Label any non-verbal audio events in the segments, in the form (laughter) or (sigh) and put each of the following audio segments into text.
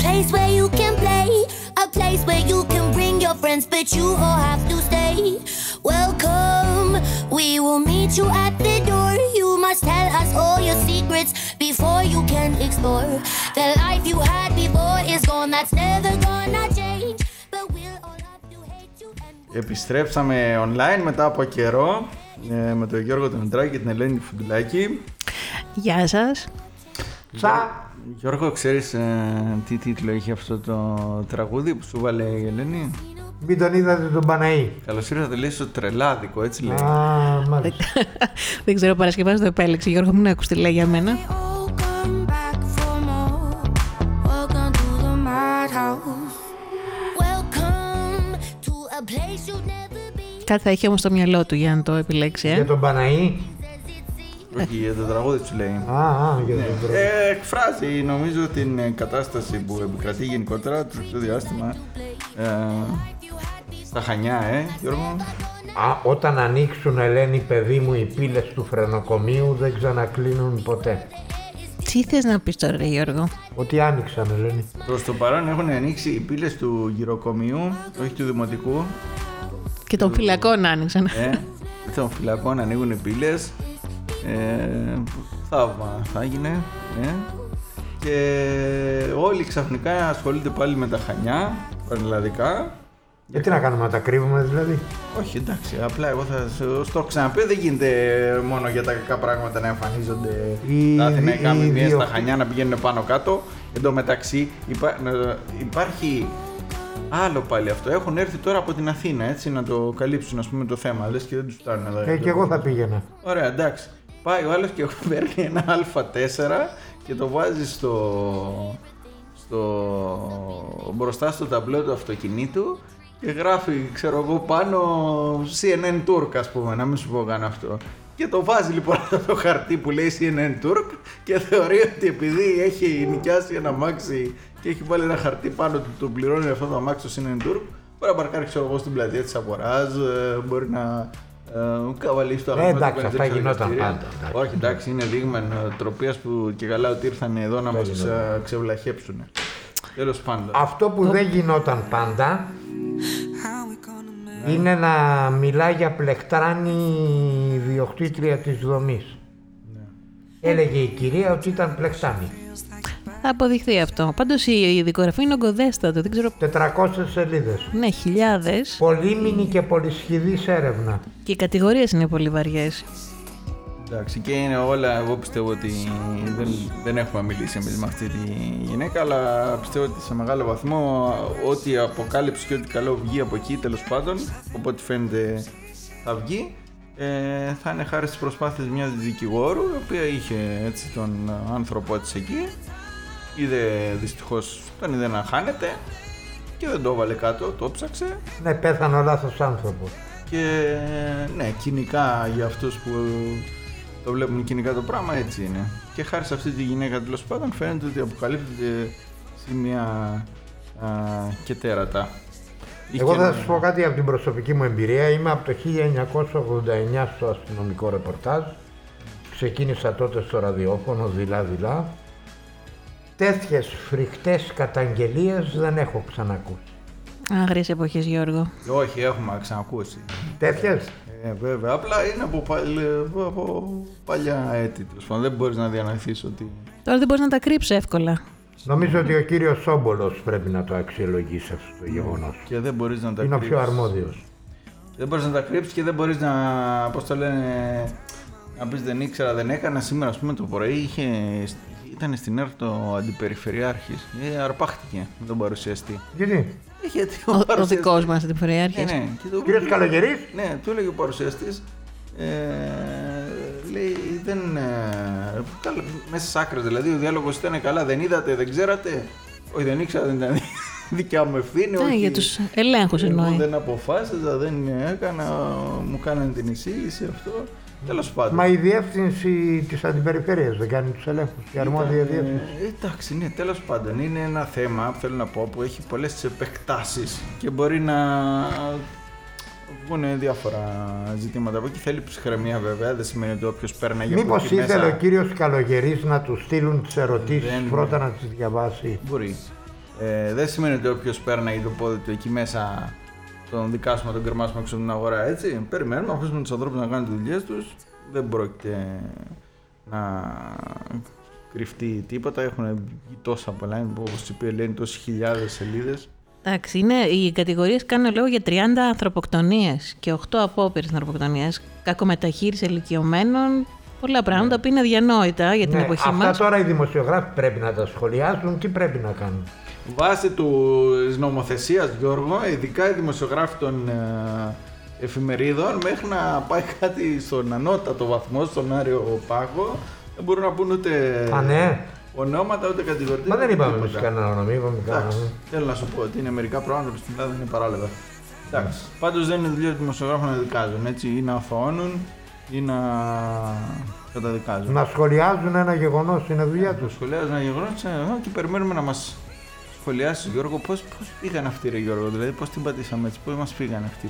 place where you can play, a place where you can bring your friends, but you all have to stay. Welcome, we will meet you at the door. You must tell us all your secrets before you can explore. The life you had before is gone, that's never gonna change. But we'll all have to hate you and Επιστρέψαμε online μετά από καιρό ε, με τον Γιώργο Τεμετράκη και την Ελένη Φουντουλάκη. Γεια σας. Τσα. Γιώργο, ξέρεις ε, τι τίτλο είχε αυτό το τραγούδι που σου βάλε η Ελένη; Μην τον είδατε τον Παναή. Καλώς ήρθατε λέει στο τρελάδικο, έτσι λέει. Α, μάλιστα. (laughs) Δεν ξέρω, ο Παρασκευάς το επέλεξε. Γιώργο, μην άκουσε τι λέει για μένα. all come back for more. Welcome to the madhouse. Welcome to a place you'll never be. Κάτι θα έχει όμως στο μυαλό του για να το επιλέξει, ε. Για τον Παναή. Όχι, για το τραγούδι σου λέει. Α, α, για τον τρόπο. Ε, εκφράζει νομίζω την ε, κατάσταση που επικρατεί γενικότερα το τελευταίο διάστημα ε, στα Χανιά, ε, Γιώργο. Α, όταν ανοίξουν, Ελένη, παιδί μου, οι πύλες του φρενοκομείου δεν ξανακλίνουν ποτέ. Τι θες να πεις τώρα, ρε Γιώργο; Ότι άνοιξαν, Ελένη. Προς το παρόν έχουν ανοίξει οι πύλες του γυροκομείου, όχι του δημοτικού, Και των φυλακών άνοιξαν. ε, των φυλακών ανοίγουν οι πύλες. Ε, θαύμα θα έγινε. Ε. Και όλοι ξαφνικά ασχολούνται πάλι με τα Χανιά, πανελλαδικά. Γιατί να κάνουμε να τα κρύβουμε, δηλαδή; Όχι, εντάξει, απλά εγώ θα σου στο έχω ξαναπεί, δεν γίνεται μόνο για τα κακά πράγματα να εμφανίζονται Η- τα αθηναϊκά η- μιμίες η- στα Χανιά να πηγαίνουν πάνω κάτω. Εν τω μεταξύ υπά- να- υπάρχει άλλο πάλι αυτό. Έχουν έρθει τώρα από την Αθήνα έτσι να το καλύψουν ας πούμε το θέμα. Λες και δεν τους φτάνουν εδώ. Ε, και εγώ θα πήγαινα. Ωραία, εντάξει. Πάει ο άλλος και (laughs) παίρνει ένα Α4 και το βάζει στο, στο, μπροστά στο ταμπλό του αυτοκινήτου και γράφει, ξέρω εγώ, πάνω CNN Turk, ας πούμε, να μην σου πω καν αυτό. Και το βάζει λοιπόν (laughs) αυτό το χαρτί που λέει CNN Turk και θεωρεί ότι επειδή έχει νοικιάσει ένα αμάξι και έχει βάλει ένα χαρτί πάνω του, το πληρώνει αυτό το αμάξι στο CNN Turk, μπορεί να παρκάρει, ξέρω εγώ, στην πλατεία της Αγοράς, ε, μπορεί να ε, καβαλήσει το Ε, αγαπημένο εντάξει, του αυτά πενιντήριο γινόταν εργαστήριο. πάντα, εντάξει. Όχι, εντάξει, είναι δείγμα νοοτροπία που και καλά ότι ήρθαν εδώ να μας ξεβλαχέψουν. Τέλος πάντων. Αυτό που δεν γινόταν πάντα είναι να μιλά για πλεκτράνη διοκτήτρια της δομής. Έλεγε η κυρία ότι ήταν πλεκτάνη. Θα αποδειχθεί αυτό. Πάντως η, η δικογραφία είναι ογκοδέστατο. Δεν ξέρω. 400 σελίδες. Ναι, χιλιάδες. Πολύμηνη και πολυσχηδής έρευνα. Και οι κατηγορίες είναι πολύ βαριές. Εντάξει, και είναι όλα. Εγώ πιστεύω ότι δεν, δεν έχουμε μιλήσει εμείς με αυτή τη γυναίκα, αλλά πιστεύω ότι σε μεγάλο βαθμό ό,τι αποκάλυψε και ό,τι καλό βγει από εκεί τέλος πάντων, οπότε φαίνεται θα βγει. Ε, θα είναι χάρη στις προσπάθειες μιας δικηγόρου η οποία είχε έτσι τον άνθρωπό της εκεί είδε δυστυχώς τον είδε να χάνεται και δεν το έβαλε κάτω, το ψάξε Ναι, πέθανε ο λάθος άνθρωπος. και ναι, κοινικά για αυτούς που το βλέπουν κοινικά το πράγμα έτσι είναι. Και χάρη σε αυτή τη γυναίκα τέλος πάντων φαίνεται ότι αποκαλύπτεται σημεία α, και τέρατα. Εγώ Είχε θα ένα- σας πω κάτι από την προσωπική μου εμπειρία. Είμαι από το 1989 στο αστυνομικό ρεπορτάζ. Ξεκίνησα τότε στο ραδιόφωνο, δειλά-δειλά. Τέτοιες φρικτές καταγγελίες δεν έχω ξανακούσει. Άγριες εποχές, Γιώργο. Όχι, έχουμε ξανακούσει. Τέτοιες; Ε, βέβαια, απλά είναι από, παλ- από παλιά έτη. Τέλος πάντων. Δεν μπορείς να διανοηθείς ότι. Τώρα δεν μπορείς να τα κρύψεις εύκολα. Νομίζω ότι ο κύριος Σόμπολος πρέπει να το αξιολογήσει αυτό το γεγονός. και δεν μπορείς να τα Είναι ο κρύψεις. πιο αρμόδιος. Δεν μπορείς να τα κρύψεις και δεν μπορείς να. Πώς το λένε. Να πεις δεν ήξερα, δεν έκανα. Σήμερα, ας πούμε, το πρωί είχε, ήταν στην ΕΡΤ το αντιπεριφερειάρχης. Ε, αρπάχτηκε με τον παρουσιαστή. Γιατί; Ε, γιατί Ο, ο παρουσιαστής- δικός μας Ναι, αντιπεριάρχης. ναι. Και το... Κύριος Καλογερής; Ναι, του έλεγε ο παρουσιαστής. Ε, λέει, δεν. Ε, καλά, μέσα στις άκρες δηλαδή, ο διάλογος ήταν καλά. Δεν είδατε, δεν ξέρατε; Όχι, δεν ήξερα, δεν ήταν (laughs) δικιά μου ευθύνη. Ναι, όχι. για τους ελέγχους Εγώ εννοεί. δεν αποφάσιζα, δεν έκανα, μου κάνανε την εισήγηση αυτό. Τέλος πάντων. Μα η διεύθυνση της αντιπεριφέρειας δεν κάνει τους ελέγχους. Η αρμόδια Ήταν, διεύθυνση. ε, εντάξει, ναι, τέλος πάντων. Είναι ένα θέμα που θέλω να πω που έχει πολλές επεκτάσεις και μπορεί να βγουν διάφορα ζητήματα από εκεί. Θέλει ψυχραιμία βέβαια, δεν σημαίνει ότι όποιος πέρναγε από Μήπως εκεί ήθελε μέσα. ο κύριος Καλογερής να του στείλουν τις ερωτήσεις Δεν- πρώτα να τις διαβάσει; Μπορεί. Ε, δεν σημαίνει ότι όποιος πέρναγε το πόδι του εκεί μέσα τον δικάσουμε, τον κρεμάσουμε έξω από την αγορά έτσι. Περιμένουμε, αφήσουμε τους ανθρώπους να κάνουν τις δουλειές τους. Δεν πρόκειται να κρυφτεί τίποτα. Έχουν βγει τόσα πολλά, όπως είπε η Ελένη, τόσες χιλιάδες σελίδες. Εντάξει, είναι, οι κατηγορίες κάνουν λόγο για 30 ανθρωποκτονίες και 8 απόπειρες ανθρωποκτονίες. Κακομεταχείριση ηλικιωμένων. Πολλά πράγματα που είναι διανόητα για την Ναι, εποχή αυτά μας. τώρα οι δημοσιογράφοι πρέπει να τα σχολιάσουν. Τι πρέπει να κάνουν; Βάσει του νομοθεσίας, Γιώργο, ειδικά οι δημοσιογράφοι των ε, εφημερίδων, μέχρι να πάει κάτι στον ανώτατο βαθμό, στον Άριο Πάγο, δεν μπορούν να πούν ούτε Α, ναι. ονόματα ούτε κατηγορητήρια. Μα δεν είπαμε τίποτα. εμείς κανένα όνομα. Είπαμε κανένα Εντάξει, όνομα. θέλω να σου πω ότι είναι μερικά πράγματα που στην Ελλάδα είναι παράλογα. Εντάξει. Πάντως δεν είναι δουλειά του δημοσιογράφου να δικάζουν έτσι, ή να αθωώνουν ή να καταδικάζουν. Να σχολιάζουν ένα γεγονός είναι δουλειά Το του. σχολιάζει ένα γεγονός και περιμένουμε να μας σχολιάσει, Γιώργο, πώς πώς πήγαν αυτοί, ρε Γιώργο. Δηλαδή, πώς την πατήσαμε έτσι, πώς μας πήγαν αυτοί;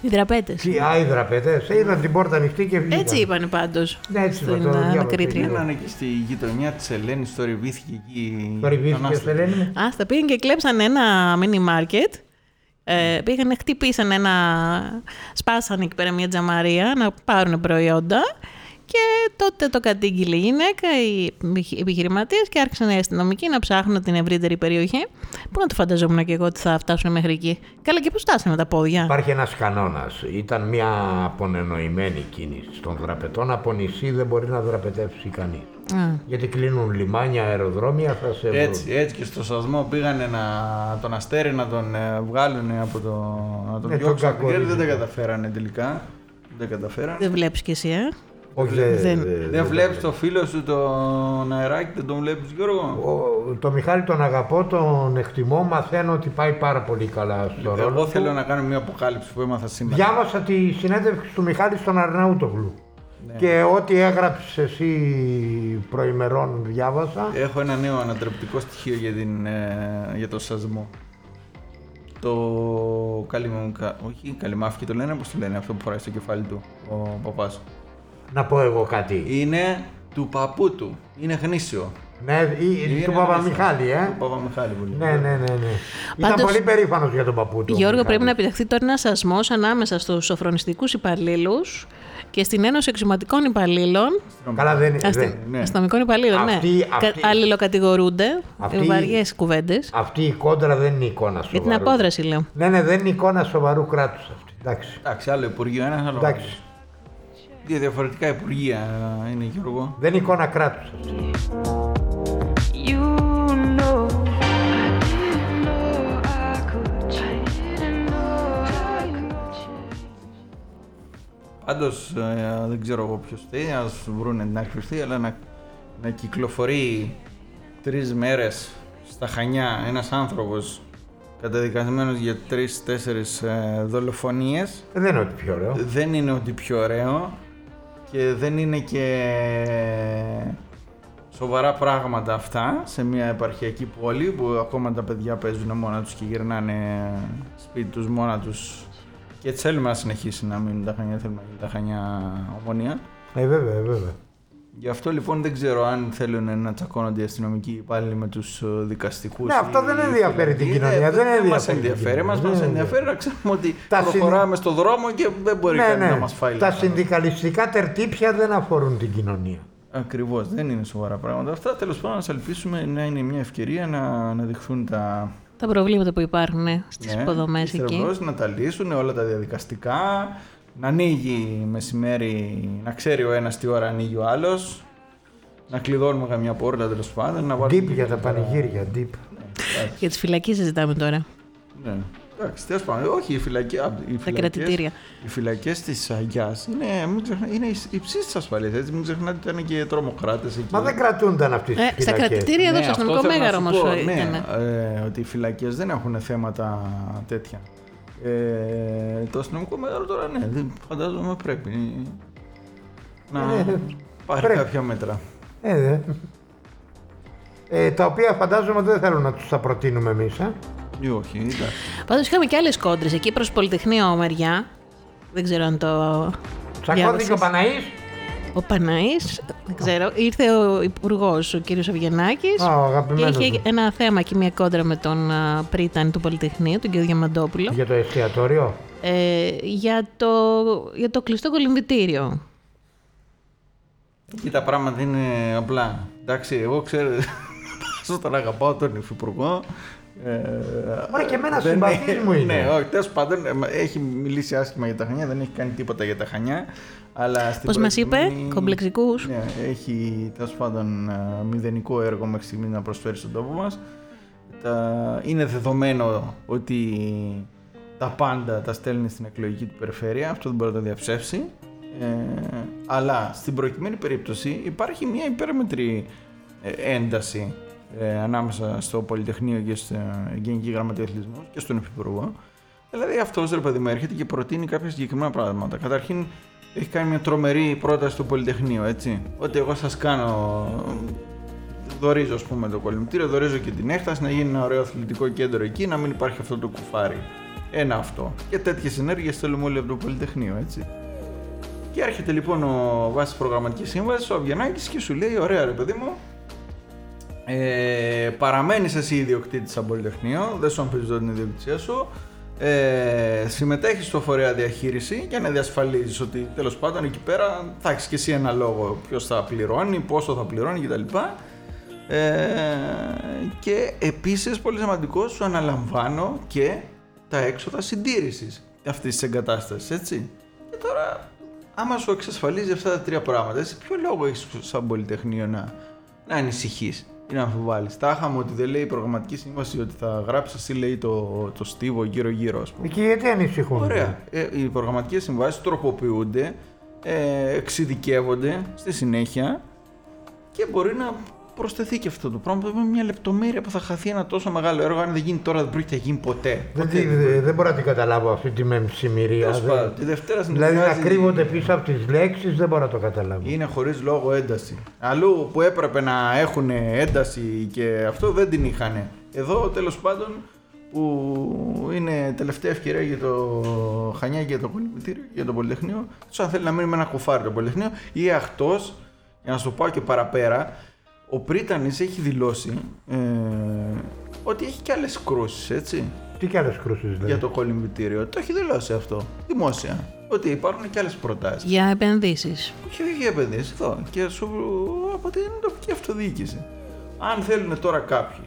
Οι δραπέτες. Τι άιδρα παιδε, είδαν την πόρτα ανοιχτή και βγήκαν. Έτσι είπαν πάντως. Ναι, έτσι είπα, στην το διάβασα. ανακρίτρια. Πήγαν εκεί στη γειτονιά της Ελένης, το ρηβήθηκε εκεί. Θορυβήθηκε, Ανάσταση. Ελένη μου. Άστα, πήγαν και κλέψαν ένα mini market. Ε, πήγαν, χτυπήσαν ένα. Σπάσανε εκεί πέρα μια τζαμαρία να πάρουν προϊόντα. Και τότε το κατήγγειλε η γυναίκα, οι επιχειρηματίε και άρχισαν οι αστυνομικοί να ψάχνουν την ευρύτερη περιοχή. Πού να το φανταζόμουν και εγώ ότι θα φτάσουν μέχρι εκεί. Καλά, και πώς φτάσανε τα πόδια; Υπάρχει ένας κανόνας. Ήταν μια απονενοημένη κίνηση των δραπετών. Από νησί δεν μπορεί να δραπετεύσει κανείς. Α, Γιατί κλείνουν λιμάνια, αεροδρόμια, θα σε βρουν. Έτσι, έτσι και στο σασμό πήγανε να, τον αστέρι να τον ε, βγάλουν από το. να τον Ναι, διώξουν τον από την κέρδη. Δεν τα κακορίζουν. καταφέρανε τελικά. Δεν τα καταφέρανε. δεν βλέπεις κι εσύ, ε; Όχι, δεν. δεν- δεν- Δεν βλέπεις το φίλο σου τον αεράκι, δεν τον βλέπεις Γιώργο; Ο, το Μιχάλη τον αγαπώ, τον εκτιμώ, μαθαίνω ότι πάει πάρα πολύ καλά στο ρόλο Εγώ του. θέλω να κάνω μια αποκάλυψη που έμαθα σήμερα. Διάβασα τη συνέντευξη του Μιχάλη στον Αρναούτογλου. Ναι. Και ό,τι έγραψες εσύ προημερών διάβασα. Έχω ένα νέο ανατρεπτικό στοιχείο για, την, ε, για το σασμό. Το καλυμάφι, όχι καλυμάφι το λένε, πώς το λένε αυτό που φοράει στο κεφάλι του ο παπάς. Να πω εγώ κάτι. Είναι του παππού του, είναι γνήσιο. Ναι, ή- Είναι του γνήσιο. Παπαμιχάλη, ε. Του Παπαμιχάλη που λέει. Ναι, ναι, ναι. ναι. Ήταν Πάντως- πολύ περήφανος για τον παππού του. ο Γιώργο, Μιχάλης. πρέπει να επιτευχθεί τώρα ένας σασμός ανάμεσα στους σοφρονιστικούς υπαλλήλους και στην Ένωση Εξωματικών Υπαλλήλων. Καλά, δεν Αστε... δεν- ναι. Αστυνομικών υπαλλήλων, ναι. Αυτή- Κα- αυτή- Αλληλοκατηγορούνται. Αυτή- Βαριές κουβέντες. Αυτή η κόντρα δεν είναι εικόνα Για σοβαρού. την απόδραση, λέω. Ναι, ναι, δεν είναι εικόνα σοβαρού κράτους αυτή. Εντάξει. Εντάξει, άλλο Υπουργείο, ένας άλλο. Εντάξει. Δύο διαφορετικά Υπουργεία ε, είναι Γιώργο. Δεν είναι εικόνα κράτους αυτή. You know, I didn't know I could change. Didn't know I could change. Πάντω δεν ξέρω εγώ ποιος θέλει, ας βρουν την άκρη αλλά να, να κυκλοφορεί τρεις μέρες στα Χανιά ένας άνθρωπος καταδικασμένος για τρει-τέσσερι ε, δολοφονίες Ε, Δεν είναι ότι πιο ωραίο. δεν είναι ότι πιο ωραίο και δεν είναι και σοβαρά πράγματα αυτά σε μια επαρχιακή πόλη που ακόμα τα παιδιά παίζουν μόνα τους και γυρνάνε σπίτι τους μόνα τους και έτσι θέλουμε να συνεχίσει να μείνουν τα Χανιά, θέλουμε να γίνει τα Χανιά ομονία. Ε, βέβαια, ε, βέβαια. Γι' αυτό λοιπόν δεν ξέρω αν θέλουν να τσακώνονται οι αστυνομικοί υπάλληλοι με τους ε, δικαστικούς. Ναι, αυτό ή δεν ενδιαφέρει την φυλακοί. κοινωνία, Ε, δεν μας ενδιαφέρει την ενδιαφέρει. Μας, κοινωνία, μας δεν ενδιαφέρει να ξέρουμε ότι Τα συν- προχωράμε στον δρόμο και δεν μπορεί Ναι, κανείς να ναι. μας φάει Τα λεφτά. συνδικαλιστικά τερτύπια δεν αφορούν την κοινωνία. Ακριβώς, δεν είναι σοβαρά πράγματα αυτά. Τέλος πάντων, να ελπίσουμε να είναι μια ευκαιρία να, να δειχθούν τα. Τα προβλήματα που υπάρχουν στις ναι, υποδομές τις εκεί. θεραπεύσεις, να τα λύσουν όλα τα διαδικαστικά. Να ανοίγει μεσημέρι, να ξέρει ο ένας τι ώρα ανοίγει ο άλλος. Να κλειδώνουμε καμιά πόρτα τέλος πάντων. Να βάλουμε Deep για τα πανηγύρια, deep. Για τις φυλακές συζητάμε τώρα. Ναι. Εντάξει, τέλος πάντων. Όχι, οι φυλακέ. Οι φυλακές- κρατητήρια. Οι φυλακές της Αγιάς είναι, μην ξεχνα- είναι υψής της ασφαλεία. Μην ξεχνάτε ότι ήταν και τρομοκράτες εκεί. Μα δεν κρατούνταν αυτοί Ε, τι στα κρατητήρια εδώ, στο αυτό αστυνομικό θέλω να μέγαρο σου όμως. πω, Ναι, ε, ότι οι φυλακές δεν έχουν θέματα τέτοια. Ε, το αστυνομικό μέγαρο τώρα ναι, δεν- φαντάζομαι πρέπει να Ε, πάρει πρέπει. κάποια μέτρα. Ε, δε. Ε, τα οποία φαντάζομαι δεν θέλω να τους τα προτείνουμε εμείς. Ε. Ή όχι, εντάξει. Πάντως είχαμε και άλλες κόντρες εκεί προς Πολυτεχνείο μεριά. Δεν ξέρω αν το. Τσακώθηκε διάβασες. ο Παναής. Ο Παναής, δεν ξέρω, ήρθε ο υπουργός, ο κύριος Αυγενάκης Α, ο και αγαπημένος είχε μου. ένα θέμα και μια κόντρα με τον α, πρίτανη του Πολυτεχνείου, τον κύριο Διαμαντόπουλο, Για το εστιατόριο; ε, για, το, για το κλειστό κολυμβητήριο. Εκεί τα πράγματα είναι απλά. Εντάξει, εγώ ξέρω. (laughs) Σου τον αγαπάω τον υφυπουργό. Ε, Μα και εμένα δεν συμπαθής έχει- μου είναι. Ναι, όχι, τέλος πάντων ε, μα- έχει μιλήσει άσχημα για τα Χανιά, δεν έχει κάνει τίποτα για τα Χανιά. Αλλά στην Πώς μας είπε, προηγούμενη- κομπλεξικούς; Ναι, έχει τέλος πάντων ε, μηδενικό έργο μέχρι στιγμή να προσφέρει στον τόπο μας. Είναι δεδομένο ότι τα πάντα τα στέλνει στην εκλογική του περιφέρεια, αυτό δεν μπορεί να το διαψεύσει. Ε, αλλά στην προκειμένη περίπτωση υπάρχει μια υπέρμετρη ε, ένταση ε, ανάμεσα στο Πολυτεχνείο και στην Γενική Γραμματεία Αθλητισμού και στον Υφυπουργό. Δηλαδή αυτός ρε παιδί μου έρχεται και προτείνει κάποια συγκεκριμένα πράγματα. Καταρχήν έχει κάνει μια τρομερή πρόταση στο Πολυτεχνείο, έτσι. Ότι εγώ σας κάνω. Δορίζω, ας πούμε, το κολυμπητήριο, δορίζω και την έκταση, να γίνει ένα ωραίο αθλητικό κέντρο εκεί, να μην υπάρχει αυτό το κουφάρι. Ένα αυτό. Και τέτοιες ενέργειες θέλουμε όλοι από το Πολυτεχνείο, έτσι. Και έρχεται λοιπόν ο βάσης προγραμματικής σύμβασης, ο Αβγενάκη και σου λέει: Ωραία, ρε παιδί μου, ε, παραμένεις εσύ ιδιοκτήτης σαν Πολυτεχνείο, δεν σου αμφισβητώ την ιδιοκτησία σου. Ε, συμμετέχεις στο φορέα διαχείριση για να διασφαλίζεις ότι τέλος πάντων εκεί πέρα θα έχεις και εσύ ένα λόγο ποιος θα πληρώνει, πόσο θα πληρώνει κτλ. Ε, και επίσης πολύ σημαντικός σου αναλαμβάνω και τα έξοδα συντήρησης αυτής της εγκατάστασης, έτσι. Και τώρα, άμα σου εξασφαλίζει αυτά τα τρία πράγματα, εσύ ποιο λόγο έχεις σαν Πολυτεχνείο να, να ανησυχείς; Ή να αμφιβάλλεις. Τα είχαμε ότι δεν λέει η προγραμματική σύμβαση ότι θα γράψεις εσύ λέει το, το στίβο γύρω γύρω ας πούμε. Εκεί γιατί ανησυχούν; Ωραία. Ε, οι προγραμματικές συμβάσεις τροποποιούνται, ε, εξειδικεύονται στη συνέχεια και μπορεί να προσθεθεί και αυτό το πράγμα. που είναι μια λεπτομέρεια που θα χαθεί ένα τόσο μεγάλο έργο. Αν δεν γίνει τώρα, δεν πρόκειται να γίνει ποτέ. Δεν, ποτέ. τη- δεν, δεν μπορώ να την καταλάβω αυτή τη μεμψημυρία. Τέλος Δεν- πάντων, τη Δευτέρα Δηλαδή να συνεδριάζει- κρύβονται πίσω από τις λέξεις δεν μπορώ να το καταλάβω. Είναι χωρίς λόγο ένταση. Αλλού που έπρεπε να έχουν ένταση και αυτό δεν την είχαν. Εδώ τέλος πάντων που είναι τελευταία ευκαιρία για το Χανιά και για το Πολυμητήριο, για το Πολυτεχνείο. Τους αν θέλει να μείνει με ένα κουφάρι το Πολυτεχνείο ή αχτό, για να σου το πάω και παραπέρα, ο Πρίτανης έχει δηλώσει ε, ότι έχει και άλλες κρούσεις, έτσι, Τι κι άλλες κρούσεις δηλαδή; για το κολυμβητήριο. Το έχει δηλώσει αυτό, δημόσια. Ότι υπάρχουν και άλλες προτάσεις. Για επενδύσεις. Όχι, όχι για επενδύσεις εδώ. Και σου από την τοπική αυτοδιοίκηση. Αν θέλουν τώρα κάποιοι,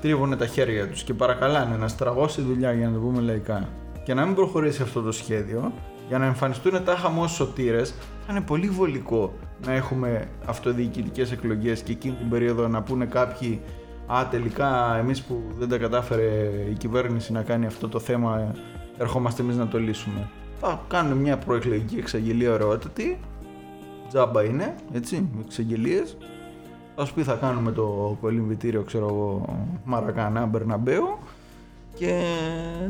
τρίβουν τα χέρια τους και παρακαλάνε να στραβώσει η δουλειά για να το πούμε λαϊκά και να μην προχωρήσει αυτό το σχέδιο, για να εμφανιστούν τάχα ως σωτήρες, θα είναι πολύ βολικό να έχουμε αυτοδιοικητικές εκλογές και εκείνη την περίοδο να πούνε κάποιοι «Α, τελικά εμείς που δεν τα κατάφερε η κυβέρνηση να κάνει αυτό το θέμα, ερχόμαστε εμείς να το λύσουμε». Θα κάνουν μια προεκλογική εξαγγελία ωραιότατη, τζάμπα είναι, έτσι, με εξαγγελίες. Θα σου πει θα κάνουμε το κολυμβητήριο, ξέρω εγώ, Μαρακανά, Μπερναμπέου και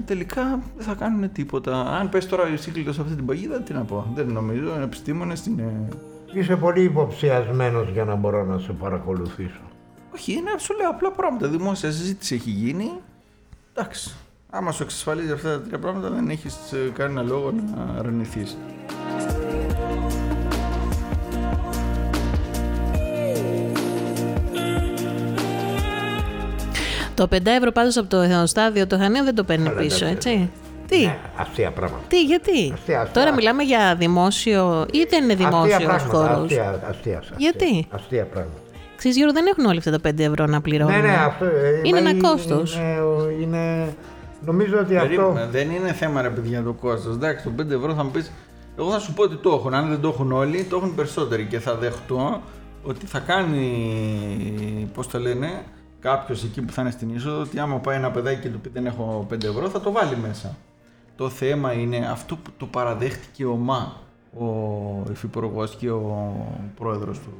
τελικά δεν θα κάνουν τίποτα. Αν πες τώρα ο σύγκλιτος σε αυτή την παγίδα, τι να πω, δεν νομίζω, είναι επιστήμονες, είναι... Είσαι πολύ υποψιασμένος για να μπορώ να σε παρακολουθήσω. Όχι, είναι σου λέω απλά πράγματα, δημόσια συζήτηση έχει γίνει, εντάξει. Άμα σου εξασφαλίζει αυτά τα τρία πράγματα δεν έχεις ε, κανένα λόγο να αρνηθείς. Το 5 ευρώ πάντως από το στάδιο το Χανίο δεν το παίρνει Καλά, πίσω, εντάξει. έτσι. Τι, Ναι, αστεία πράγματα. τι, γιατί; Αστεία, αστεία. Τώρα μιλάμε για δημόσιο ή δεν είναι Αστεία δημόσιο πράγματα. χώρος; Αστεία, αστεία, αστεία. Γιατί; Αστεία πράγματα. Ξέρεις Γιώργο, δεν έχουν όλοι αυτά τα 5 ευρώ να πληρώνουν. Ναι, ναι, αυτό ε, Είναι μα ένα είναι- κόστος. Είναι, είναι, νομίζω ότι αυτό. Περίμενε, δεν είναι θέμα ρε παιδιά το κόστος. Εντάξει, το 5 ευρώ θα μου πεις. Εγώ θα σου πω ότι το έχουν. Αν δεν το έχουν όλοι, το έχουν περισσότεροι. Και θα δεχτώ ότι θα κάνει. Πώς το λένε, κάποιος εκεί που θα είναι στην είσοδο, ότι άμα πάει ένα παιδάκι και του πει δεν έχω 5 ευρώ, θα το βάλει μέσα. Το θέμα είναι αυτό που το παραδέχτηκε ο ΜΑ, ο υφυπουργός και ο πρόεδρος του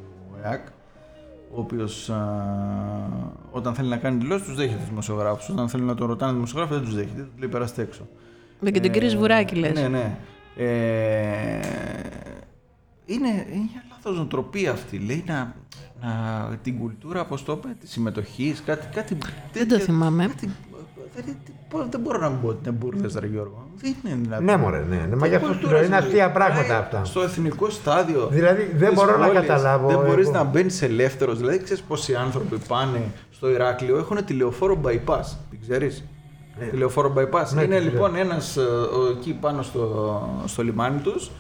ΕΑΚ, ο οποίος όταν θέλει να κάνει δηλώσεις τους δέχεται τους δημοσιογράφους. Όταν θέλει να τον ρωτάνε δημοσιογράφου δεν τους δέχεται, του λέει περάστε έξω. Με και τον κύριο Σβουράκη λες. Ναι, ναι. Ε, είναι, είναι μια λάθος νοοτροπία αυτή. Λέει να, να την κουλτούρα, πώς το είπε, της συμμετοχής, κάτι, κάτι Δεν το τέτοιο- θυμάμαι. Κάτι δεν, πώς- δεν μπορώ να μην πω ότι είναι μπουρδες ρε Γιώργο. Δεν είναι δηλαδή. Ναι, μωρέ, ναι, ναι, μα γι' αυτό σου Κουλτούρα λέω, είναι είναι. αστεία πράγματα Πάει αυτά. Στο εθνικό στάδιο. Δηλαδή, δεν της μπορώ να πόλης, καταλάβω, Δεν μπορείς εγώ. να μπαίνεις ελεύθερος. Δηλαδή, ξέρεις πόσοι άνθρωποι πάνε στο Ηράκλειο έχουν τηλεοφόρο bypass. Την ξέρεις; Τηλεοφόρο bypass. Ναι, είναι την λοιπόν ένας εκεί πάνω στο, στο λιμάνι τους.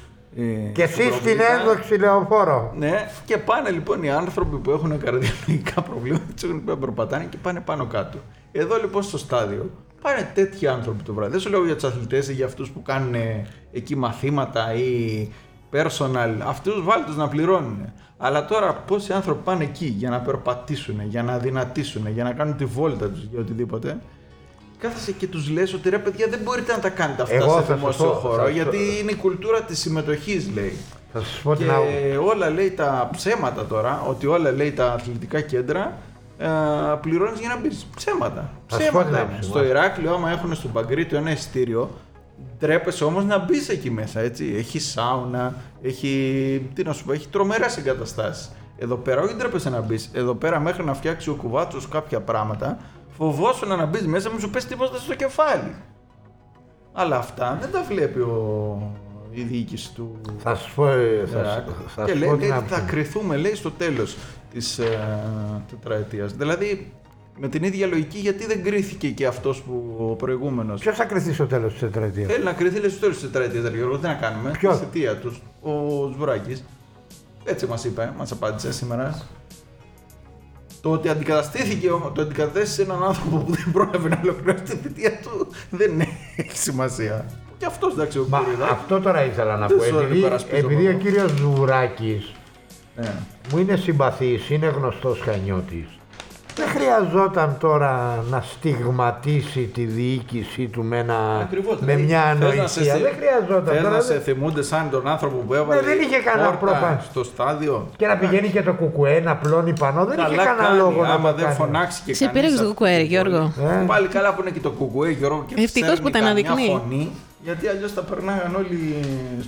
Και εσύ στην ένδοξη λεωφόρο. Ναι, και πάνε λοιπόν οι άνθρωποι που έχουν καρδιολογικά προβλήματα, τους έχουν πει να περπατάνε και πάνε πάνω κάτω. Εδώ λοιπόν στο στάδιο πάνε τέτοιοι άνθρωποι το βράδυ. Δεν σου λέω για τους αθλητές ή για αυτούς που κάνουν ε, εκεί μαθήματα ή personal. Αυτούς βάλτε να πληρώνουν. Αλλά τώρα πόσοι άνθρωποι πάνε εκεί για να περπατήσουν, για να δυνατήσουν, για να κάνουν τη βόλτα τους για οτιδήποτε. Κάθεσαι και τους λες ότι ρε παιδιά δεν μπορείτε να τα κάνετε αυτά Εγώ σε θα σας δημόσιο πω- χώρο θα- γιατί είναι η κουλτούρα της συμμετοχής λέει. Θα σας πω Και την αγ- όλα λέει τα ψέματα τώρα, ότι όλα λέει τα αθλητικά κέντρα ε, πληρώνεις για να μπεις. Ψέματα. Θα σου πω την Ψέματα. άποψη είναι. μου. Στο Ηράκλειο, άμα έχουν στον Παγκρίτιο ένα εισιτήριο, ντρέπεσαι όμως να μπεις εκεί μέσα. Έτσι. Έχει σάουνα, έχει. Τι να σου πω, έχει τρομερές εγκαταστάσεις. Εδώ πέρα, όχι ντρέπεσαι να μπεις. Εδώ πέρα, μέχρι να φτιάξει ο κουβάτσος κάποια πράγματα, φοβόσουν να μπεις μέσα, μην σου πέσει τίποτα στο κεφάλι. Αλλά αυτά δεν τα βλέπει ο... η διοίκηση του Θα σα πω, ε, θα, Ιράκ. σας- θα και σας λέει, πω λέει την ότι θα άποψη. κρυθούμε λέει στο τέλος της ε, τετραετίας. Δηλαδή με την ίδια λογική γιατί δεν κρίθηκε και αυτός που ο προηγούμενος; Ποιος θα κρυθεί στο τέλος της τετραετίας; Θέλει να κρυθεί λέει στο τέλος της τετραετίας, ρε Γιώργο, τι να κάνουμε. Ποιος; Στη θητεία τους, ο Σβουράκης. Έτσι μας είπε, μας απάντησε σήμερα. Το ότι αντικαταστήθηκε, όμω- το αντικατέστησε έναν άνθρωπο που δεν πρόλαβε να ολοκληρώσει τη θητεία του δεν έχει σημασία. Και αυτός εντάξει ο Μα Κουριδάκης. αυτό τώρα ήθελα να Δεν πω. σου Επειδή, υπερασπίζομαι επειδή ο εγώ. κύριος Ζουράκης Ε. μου είναι συμπαθής, είναι γνωστός χανιώτης. Δεν χρειαζόταν τώρα να στιγματίσει τη διοίκησή του με, ένα, Ακριβώς, με δηλαδή, μια θες να ανοησία. σε- Δεν χρειαζόταν Θες τώρα. να δεν- σε θυμούνται σαν τον άνθρωπο που έβαλε Ναι, δεν είχε κανένα πόρτα πρόβλημα. στο στάδιο. Και να πηγαίνει και το κουκουέ να πλώνει πανώ. Δεν είχε Καλά κανένα κάνει, λόγο να άμα το δεν κάνει. φωνάξει και Σε κανείς πήρε στο αυτή κουκουέ, την Γιώργο. πόλη. Ε. Πάλι καλά που είναι και το κουκουέ, Γιώργο, και Ευτυχώς σέρνει που ήταν καμιά αδεικνύει. φωνή, γιατί αλλιώς θα περνάγαν όλοι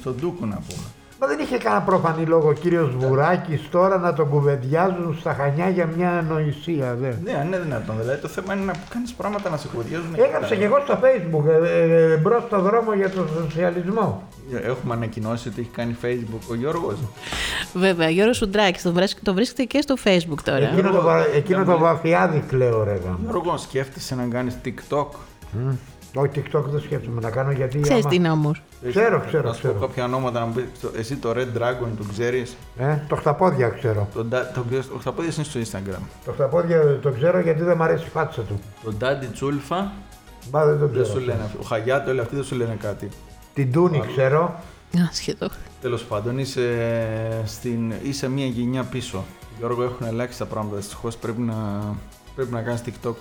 στον ντούκο να πούμε. Μα δεν είχε κανένα προφανή λόγο ο κύριος Βουράκης τώρα να τον κουβεντιάζουν στα Χανιά για μια ανοησία. Δε. Ναι, αν είναι δυνατόν. Δηλαδή το θέμα είναι να κάνεις πράγματα να σε κουβεντιάζουν. Έγραψα και εγώ στο facebook ε, ε, μπρος στο δρόμο για τον σοσιαλισμό. Έχουμε ανακοινώσει ότι έχει κάνει facebook ο Γιώργος. Βέβαια, Γιώργος Σουντράκης, το, βρίσκ- το βρίσκεται και στο Facebook τώρα. Εκείνο το, βα- εκείνο το για βαφιάδι κλαίω ρε γάμο. Γιώργος, σκέφτεσαι να κάνεις TikTok; Μμ. Όχι TikTok δεν σκέφτομαι να κάνω γιατί Ξέρεις άμα- τι είναι όμω. Ξέρω, ξέρω, Να σου πω ξέρω. κάποια ονόματα να μου πεις. Εσύ το Red Dragon το ξέρεις; Ε, το χταπόδια ξέρω. Το, Nda- το, ξέρεις- ο Χταπόδης είναι στο Instagram. Το χταπόδια το ξέρω γιατί δεν μ' αρέσει η φάτσα του. Το Daddy Τσούλφα Μπα δεν το δεν σου ξέρω. λένε αυτό. Ο Χαγιάτο, όλοι αυτοί δεν σου λένε κάτι. Την Τούνη ξέρω. Ασχετό. Τέλος πάντων, είσαι, στην, είσαι μία γενιά πίσω. Γιώργο, έχουν αλλάξει τα πράγματα. Δυστυχώς πρέπει να, πρέπει να κάνεις TikTok.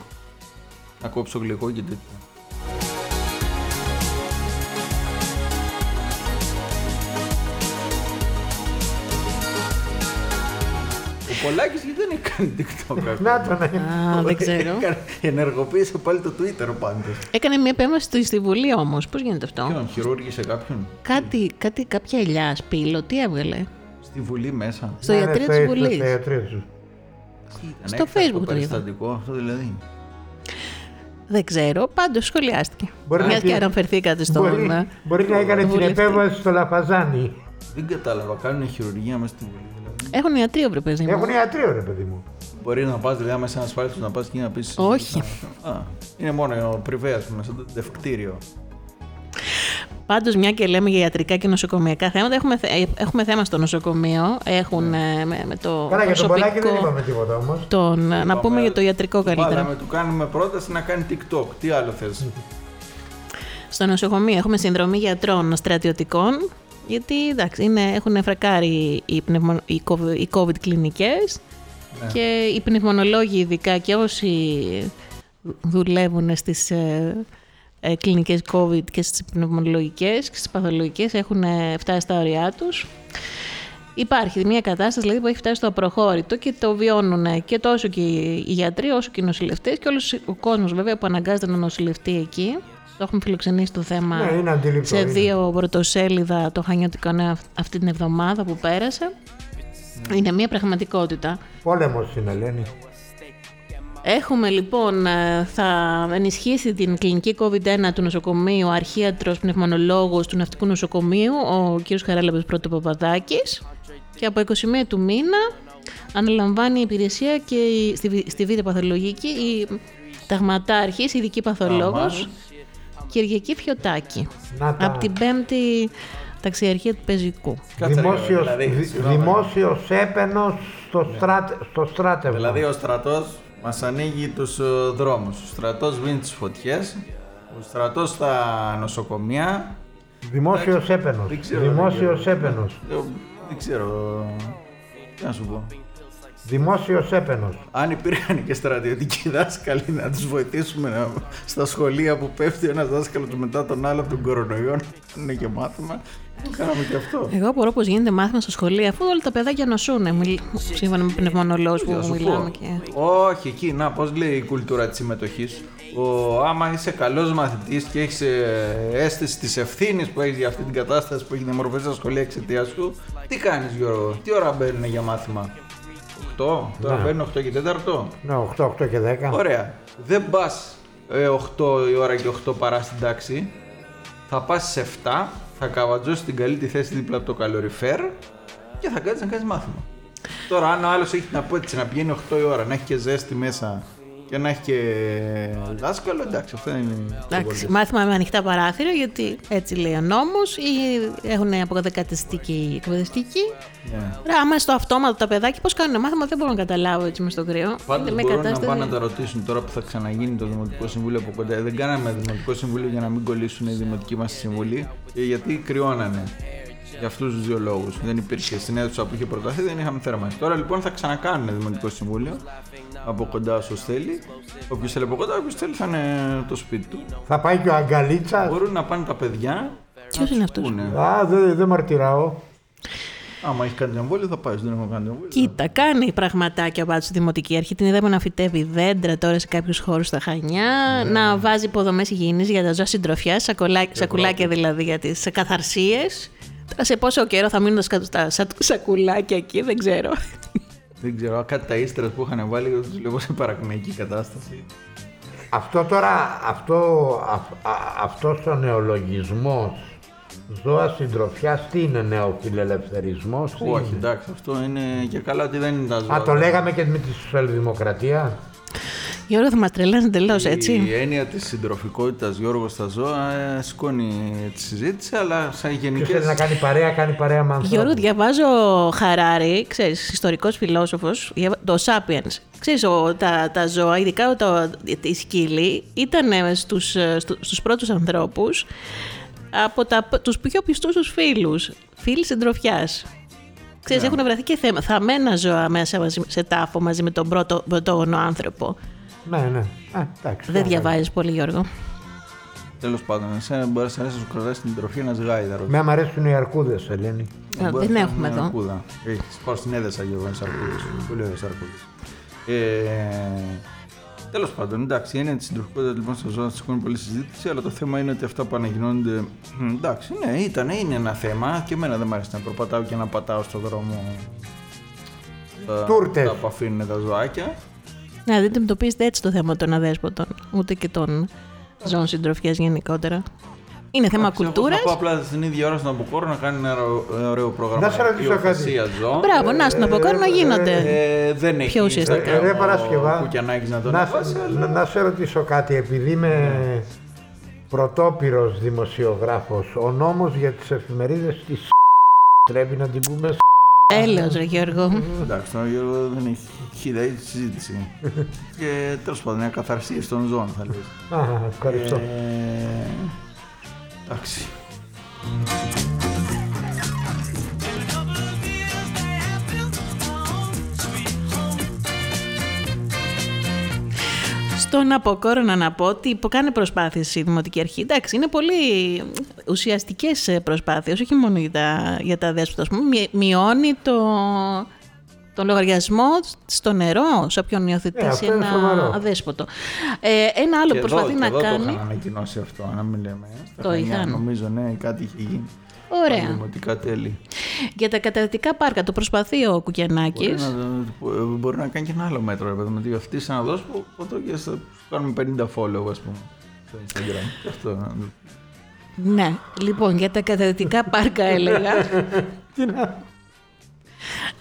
Να κόψω γλυκό και τέτοια. Πολάκης γιατί δεν έχει κάνει TikTok ακόμα. Να το ναι. Α, δεν ξέρω. (laughs) Έκανε- Ενεργοποίησε πάλι το Twitter πάντως. Έκανε μια επέμβαση στη- στη Βουλή όμως. Πώς γίνεται αυτό; Ποιον, χειρούργησε κάποιον; Κάτι, κάτι, κάποια ελιά, σπήλο, τι έβγαλε; Στη Βουλή μέσα. Στο Ναι, ναι, ιατρείο στο- της στο- Βουλής. στο ιατρείο του. Ήταν Στο έκτακτο Facebook το είδα. περιστατικό αυτό δηλαδή. Δεν ξέρω, πάντως σχολιάστηκε. Μπορεί να Μια και- και αναφερθήκατε στον. Μπορεί, ε, μπορεί να έκανε την βουλευτή. επέμβαση στο Λαφαζάνι. Δεν κατάλαβα, κάνουν χειρουργία μέσα στη Βουλή. Δηλαδή. Έχουν ιατρείο, βρε παιδί μου. Έχουν ιατρείο ρε παιδί μου. Μπορεί να πας δηλαδή μέσα ένας ασφάλιστο να πας και να πει. Όχι. Α, είναι μόνο ο πριβέ, ας πούμε, σαν το δευκτήριο. Πάντως, μια και λέμε για ιατρικά και νοσοκομιακά θέματα, έχουμε, θε- ε, έχουμε θέμα στο νοσοκομείο. Έχουν ε, με, με το Καλά, για τον Πολάκη δεν προσωπικό. είπαμε τίποτα όμως. Τον, ε, να πούμε για το ιατρικό καλύτερα. Βάλαμε, του κάνουμε πρόταση να κάνει TikTok. Τι άλλο θες; Στο νοσοκομείο έχουμε συνδρομή γιατρών στρατιωτικών, γιατί εντάξει, είναι, έχουν φρακάρει οι, πνευμο, οι, COVID, οι COVID κλινικές Ναι. και οι πνευμονολόγοι ειδικά και όσοι δουλεύουν στις ε, ε, κλινικές COVID και στις πνευμονολογικές και στις παθολογικές έχουν ε, φτάσει στα ωριά τους. Υπάρχει μια κατάσταση δηλαδή, που έχει φτάσει στο απροχώρητο και το βιώνουν και τόσο και οι γιατροί όσο και οι νοσηλευτές και όλος ο κόσμος βέβαια που αναγκάζεται να νοσηλευτεί εκεί. Το έχουμε φιλοξενήσει το θέμα Ναι, είναι αντιληπτό, σε είναι. δύο πρωτοσέλιδα το Χανιώτικο Νέο αυ- αυτή την εβδομάδα που πέρασε. Είναι μια πραγματικότητα. Πόλεμος είναι, λένε. Έχουμε λοιπόν, ε, θα ενισχύσει την κλινική COVID-1 του νοσοκομείου αρχίατρος πνευμονολόγος του Ναυτικού Νοσοκομείου, ο κ. Χαράλαμπος Πρωτοπαπαδάκης. Και από 21 του μήνα αναλαμβάνει η υπηρεσία και η- στη, βι- στη Β' Παθολογική η ταγματάρχης, ειδική παθολόγος, Κυριακή Φιωτάκη. Να τα- Από την πέμπτη ταξιαρχία του Πεζικού. Κάτσε λίγο, Δημόσιος, δηλαδή, δη- συγγνώμη. δημόσιος έπαινος στο, στράτε, στο στράτευμα. Δηλαδή ο στρατός μας ανοίγει τους ε, δρόμους. Ο στρατός βίνει τις φωτιές. Ο στρατός στα νοσοκομεία. Δημόσιος έπαινος. Δεν ξέρω, Δημόσιος δεν ξέρω. έπαινος. Ε, Δεν ξέρω. Τι να σου πω. Δημόσιος έπαινος. Αν υπήρχαν και στρατιωτικοί δάσκαλοι να τους βοηθήσουμε να- στα σχολεία που πέφτει ένας δάσκαλος μετά τον άλλο από τον κορονοϊό, να είναι και μάθημα, το κάναμε και αυτό. Εγώ απορώ πώ γίνεται μάθημα στο σχολείο, αφού όλα τα παιδάκια νοσούν. Μιλ... Σύμφωνα με πνευμονολόγους που Θα σου μιλάμε πω. και. Όχι, εκεί, να, πώς λέει η κουλτούρα της συμμετοχής. Ο, άμα είσαι καλός μαθητής και έχεις ε, αίσθηση της ευθύνης που έχεις για αυτή την κατάσταση που έχει διαμορφωθεί στα σχολεία εξαιτίας σου, τι κάνεις Γιώργο, τι ώρα μπαίνουν για μάθημα; 8, τώρα Ναι. μπαίνουν 8 και 4. Ναι, 8, 8 και 10. Ωραία. Δεν πας 8 η ώρα και 8 παρά στην τάξη. Θα πας σε 7, θα καβατζώσεις την καλή τη θέση δίπλα από το καλοριφέρ και θα κάτσεις να κάνεις μάθημα. Τώρα, αν ο άλλος έχει την απέτηση να πηγαίνει 8 η ώρα, να έχει και ζέστη μέσα και να έχει και δάσκαλο, εντάξει, αυτό είναι. Εντάξει, μάθημα με ανοιχτά παράθυρα, γιατί έτσι λέει ο νόμος, ή έχουν αποκαταστική εκπαιδευτική. Ναι. Ρε, άμα στο αυτόματο τα παιδάκια, πώς κάνουν μάθημα, δεν μπορώ να καταλάβω έτσι μες στο κρύο. Πάντως Είναι μπορούν κατάσταση- να πάνε να τα ρωτήσουν τώρα που θα ξαναγίνει το Δημοτικό Συμβούλιο από κοντά. Δεν κάναμε Δημοτικό Συμβούλιο για να μην κολλήσουν οι δημοτικοί μας συμβουλοί, ε, γιατί κρυώνανε. Για αυτούς τους δύο λόγους. Δεν υπήρχε στην αίθουσα που είχε προταθεί, δεν είχαμε θέρμανση. Τώρα λοιπόν θα ξανακάνουν Δημοτικό Συμβούλιο από κοντά όσο θέλει. Όποιος θέλει από κοντά, όποιος θέλει θα είναι το σπίτι του. Θα πάει και ο Αγκαλίτσα. Μπορούν να πάνε τα παιδιά. Ποιος είναι αυτός; πούνε. Α, δεν δεν μαρτυράω. Άμα έχεις κάνει την εμβόλιο θα πάεις. Δεν έχω κάνει την εμβόλιο. Κοίτα, κάνει πραγματάκια από τη Δημοτική Αρχή. Την είδαμε να φυτεύει δέντρα τώρα σε κάποιους χώρους στα Χανιά, Ναι. να βάζει υποδομές υγιεινής για τα ζώα συντροφιά, σακουλάκια δηλαδή για τις καθαρσίες. Τώρα σε πόσο καιρό θα μείνουν τα, σκα- τα σα- σακουλάκια εκεί, δεν ξέρω. Δεν ξέρω, κάτι τα ύστερα που είχαν βάλει δεν τους λέγω σε παρακμιακή κατάσταση. Αυτό τώρα, αυτό, α, α, αυτός ο νεολογισμός ζώα συντροφιάς τι είναι νεοφιλελευθερισμός, τι Όχι, είναι; εντάξει, αυτό είναι και καλά ότι δεν είναι τα ζώα. Α, το λέγαμε και με τη σοσιαλδημοκρατία; Γιώργο, θα μας τρελάνε τελώ, έτσι. Η έννοια της συντροφικότητας Γιώργος στα ζώα ε, σηκώνει τη συζήτηση, αλλά σαν Ποιος γενικέ. θέλει να κάνει παρέα, κάνει παρέα με ανθρώπους. Γιώργο, διαβάζω Χαράρη, ξέρεις, ιστορικός φιλόσοφος, διαβα- το Sapiens. Ξέρεις, ο, τα, τα ζώα, ειδικά το, η σκύλη, ήταν στους, ε, στου- στους πρώτους ανθρώπους από τα, τους πιο πιστούς τους φίλους, φίλοι συντροφιάς. Ξέρεις, έχουν βρεθεί και θέμα, θαμμένα ζώα μέσα μαζί- σε τάφο μαζί με τον πρώτο πρωτόγονο άνθρωπο. Ναι, ναι. Α, εντάξει, Δεν ναι, διαβάζεις πολύ, Γιώργο. Τέλος πάντων, εσένα μπορεί να αρέσει να σου κρατάει την τροφή ένας γάιδαρος. Με άμα αρέσουν οι αρκούδες, Ελένη. Α, δεν έχουμε εδώ. Αρκούδα. Έχει πάω στην έδεσα Γιώργο, ένα αρκούδα. Πολύ ωραίο αρκούδα. Ε, Τέλος πάντων, εντάξει, η έννοια της συντροφικότητας λοιπόν στα ζώα σηκώνει πολλή συζήτηση, αλλά το θέμα είναι ότι αυτά που ανακοινώνονται. μ, Εντάξει, ναι, ήταν, είναι ένα θέμα και εμένα δεν μου αρέσει να προπατάω και να πατάω στον δρόμο. τα- Τούρτες. Τα που αφήνουν τα ζωάκια. Να δεν αντιμετωπίζετε έτσι το θέμα των αδέσποτων, ούτε και των ζώων συντροφιάς γενικότερα. Είναι θέμα Εντάξει, εγώ κουλτούρας. Θα πω απλά στην ίδια ώρα στον Αποκόρο να κάνει ένα ωραίο- ωραίο πρόγραμμα. Να σε ρωτήσω κάτι. υιοθεσίας ζώων. Μπράβο, να στην αποκόρου να γίνονται. Ε, δεν έχει Πιο ουσιαστικά. Instagram Ε, ρε ο Παρασκευά, Κουκιανάκης να τον να, ανεβάσει, σε- αλλά- να, να σε ρωτήσω κάτι, επειδή είμαι πρωτόπυρος δημοσιογράφος, ο νόμος για τις εφημερίδες της (laughs) πρέπει να την πούμε σ***. Έλεος, ρε Γιώργο. Εντάξει, τώρα Γιώργο δεν έχει χίλια έχει συζήτηση. (laughs) και τέλος πάντων, μια καθαρσία των ζώων θα λέω. Α, ευχαριστώ. Ε, εντάξει. Στον αποκόρονα να πω ότι κάνει προσπάθειες η Δημοτική Αρχή. Εντάξει, είναι πολύ ουσιαστικές προσπάθειες, όχι μόνο για τα, για τα δέσποτα. Ας πούμε, Μει- μειώνει το, τον λογαριασμό στο νερό, σε όποιον Ε, υιοθετήσει αυτό είναι ένα σοβαρό. αδέσποτο. Ε, ένα άλλο και που προσπαθεί εδώ, να και εδώ κάνει... το είχαν ανακοινώσει αυτό, να μην λέμε. Στα Το Χανιά, είχαν. Νομίζω, ναι, κάτι είχε γίνει. Ωραία. Δημοτικά τέλη. Για τα καταρκτικά πάρκα το προσπαθεί ο Μπορεί Κουκιανάκη. να, μπορεί να κάνει και ένα άλλο μέτρο, ρε παιδί μου. ότι Αυτή σαν να δώσει που αυτό και θα κάνουμε 50 follow, ας πούμε, στο Instagram. Και αυτό. Ναι, λοιπόν, για τα καταρκτικά πάρκα (laughs) έλεγα.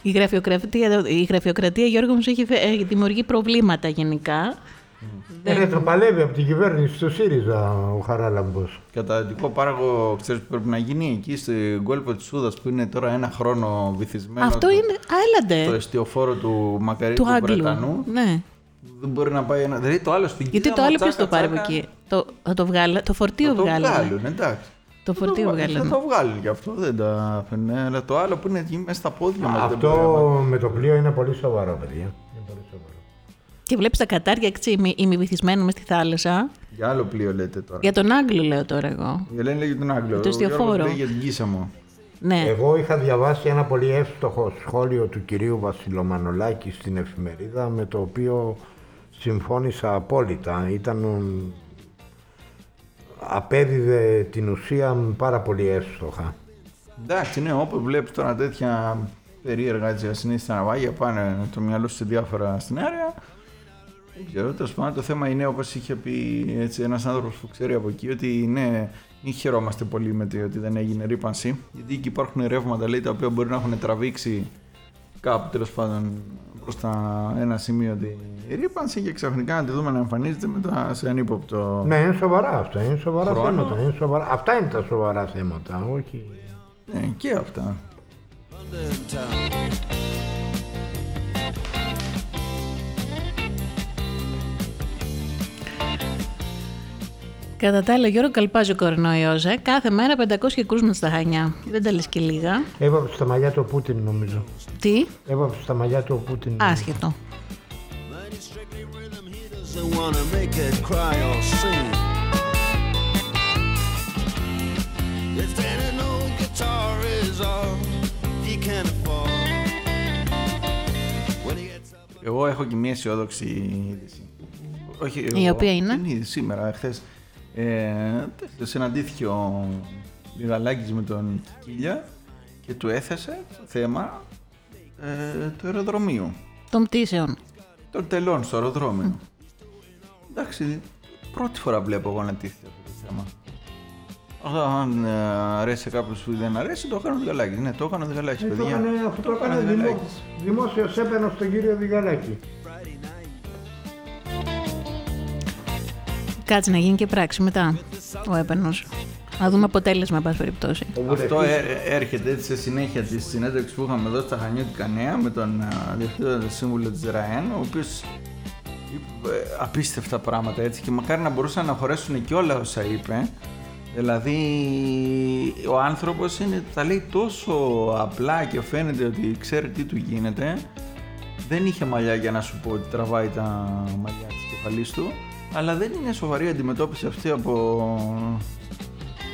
η, γραφειοκρατία, η γραφειοκρατία, Γιώργος, μου έχει φε- ε, δημιουργεί προβλήματα γενικά. Ε, το παλεύει από την κυβέρνηση του ΣΥΡΙΖΑ ο Χαράλαμπος. Καταδυτικό πάραγο, ξέρεις που πρέπει να γίνει; Εκεί στην κόλπο της Σούδας που είναι τώρα ένα χρόνο βυθισμένος. Αυτό το- είναι. Α, Το έλατε. εστιοφόρο του Μακαρίτη Του του, Άγγλου. Βρετανού. Ναι. Δεν μπορεί να πάει ένα. Δηλαδή το άλλο στην Γιατί Κίζα, το άλλο ματσάκα, ποιος το πάρει από τσάκα, εκεί; Το, θα το, βγάλα, το φορτίο Θα το βγάλανε. βγάλουν, εντάξει. Το Θα φορτίο βγάλουν, βγάλανε. Θα το βγάλουν και αυτό, δεν τα αφήνουν. Αλλά το άλλο που είναι εκεί μέσα στα πόδια μας, δεν μπορεί να Αυτό πάει. με το πλοίο είναι πολύ σοβαρό, παιδιά. Είναι πολύ σοβαρό. Και βλέπεις τα κατάρια έτσι ημι- ημιβυθισμένα μες στη θάλασσα. Για άλλο πλοίο λέτε τώρα. Για τον Άγγλο λέω τώρα εγώ. Η Ελένη λέει για τον Άγγλο. Το ο Γιώργος εστιοφόρο. λέει για την Κίσα μου. Ναι. Εγώ είχα διαβάσει ένα πολύ εύστοχο σχόλιο του κυρίου Βασιλομανολάκη στην εφημερίδα με το οποίο συμφώνησα απόλυτα. Ήταν απέδιδε την ουσία πάρα πολύ εύστοχα. Εντάξει, ναι, όπου βλέπεις τώρα τέτοια περίεργα έτσι, ασυνήθιστα ναυάγια πάνε το μυαλό σου σε διάφορα σενάρια. Δεν ξέρω, τέλος πάντων το θέμα είναι όπως είχε πει έτσι, ένας άνθρωπος που ξέρει από εκεί ότι ναι, μην χαιρόμαστε πολύ με το ότι δεν έγινε ρήπανση. Γιατί εκεί υπάρχουν ρεύματα λέει, τα οποία μπορεί να έχουν τραβήξει κάπου τέλος πάντων προς ένα σημείο τη ρήπανση και ξαφνικά να τη δούμε να εμφανίζεται μετά σε ανύποπτο. Ναι, είναι σοβαρά αυτά. Είναι σοβαρά Χρόνο. θέματα. Είναι σοβαρά. Αυτά είναι τα σοβαρά θέματα. Όχι. Ναι, και αυτά. Κατά τα άλλα, Γιώργο καλπάζει ο κορονοϊός, ε. Κάθε μέρα 500 κρούσματα στα Χανιά. Δεν τα λες και λίγα. Έβαψε στα μαλλιά του ο Πούτιν, νομίζω. Τι, Έβαψε στα μαλλιά του ο Πούτιν. άσχετο. doesn't wanna make it cry or sing. If then an old guitar is all he can afford, when he gets up. Εγώ έχω και μια αισιόδοξη είδηση. Όχι, Η εγώ, οποία είναι; την είδη σήμερα, χθες. Ε, το συναντήθηκε ο Μιγαλάκης με τον Κίλια και του έθεσε το θέμα ε, του αεροδρομίου. Των πτήσεων. Των τελών στο αεροδρόμιο. Εντάξει, πρώτη φορά βλέπω εγώ να τίθεται αυτό το θέμα. Αν ε, αρέσει σε κάποιους που δεν αρέσει, το έκανε ο Διγαλάκης. Ναι, το έκανε ο Διγαλάκης, Ε, το παιδιά. έκανε, αυτό το έκανε ο δημό, Διγαλάκης. δημόσιος έπαινο στον κύριο Διγαλάκη. Κάτσε να γίνει και πράξη μετά ο έπαινος. Να δούμε αποτέλεσμα, εν πάση περιπτώσει. Ο Αυτό βουλευτής- ε- έρχεται έτσι σε συνέχεια της συνέντευξης που είχαμε εδώ στα Χανιώτικα Νέα με τον α, διευθύνοντα σύμβουλο της ΡΑΕΝ, ο οποίος είπε ε, απίστευτα πράγματα έτσι και μακάρι να μπορούσαν να χωρέσουν και όλα όσα είπε. Δηλαδή ο άνθρωπος είναι, τα λέει τόσο απλά και φαίνεται ότι ξέρει τι του γίνεται. Δεν είχε μαλλιά για να σου πω ότι τραβάει τα μαλλιά της κεφαλής του, αλλά δεν είναι σοβαρή αντιμετώπιση αυτή από